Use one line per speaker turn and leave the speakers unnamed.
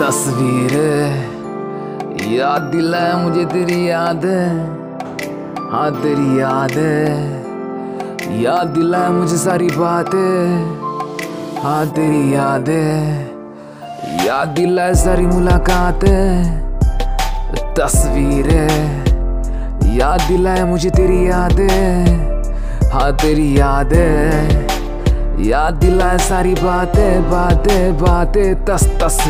तस्वीर। याद दिलाए मुझे तेरी याद। हाँ तेरी याद। याद दिलाए मुझे सारी बातें। हाँ तेरी याद। याद दिलाए सारी मुलाकात। तस्वीर। याद दिलाए मुझे तेरी याद। हाँ तेरी याद। याद दिलाए सारी बातें बातें बातें, तस तस्वीर।